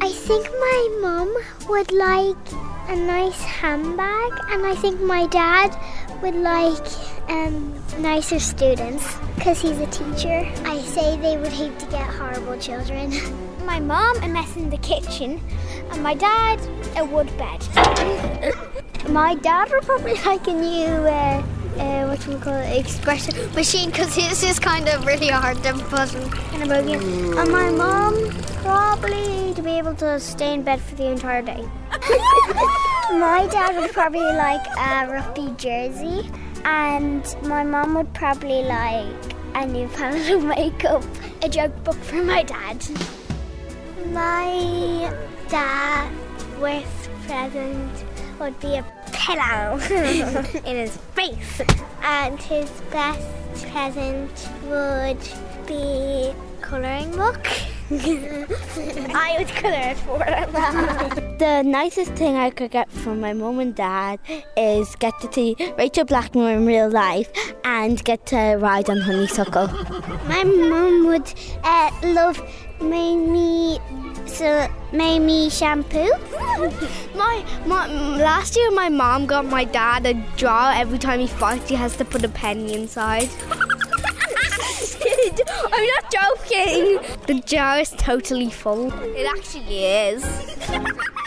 I think my mum would like a nice handbag, and I think my dad would like um, nicer students because he's a teacher. I say they would hate to get horrible children. my mom a mess in the kitchen, and my dad a wood bed. my dad would probably like a new. Uh, uh, what we call it, expression machine because his is kind of really hard to puzzle in a. And my mom able to stay in bed for the entire day. my dad would probably like a rugby jersey, and my mom would probably like a new palette of makeup, a joke book for my dad. My dad with present would be a pillow in his face. And his best present would be colouring book. I would colour it for him. the nicest thing I could get from my mum and dad is get to see Rachael Blackmore in real life and get to ride on honeysuckle. My mum would uh, love me so made me shampoo. my, my last year, my mom got my dad a jar. Every time he fights, he has to put a penny inside. I'm not joking. The jar is totally full. It actually is.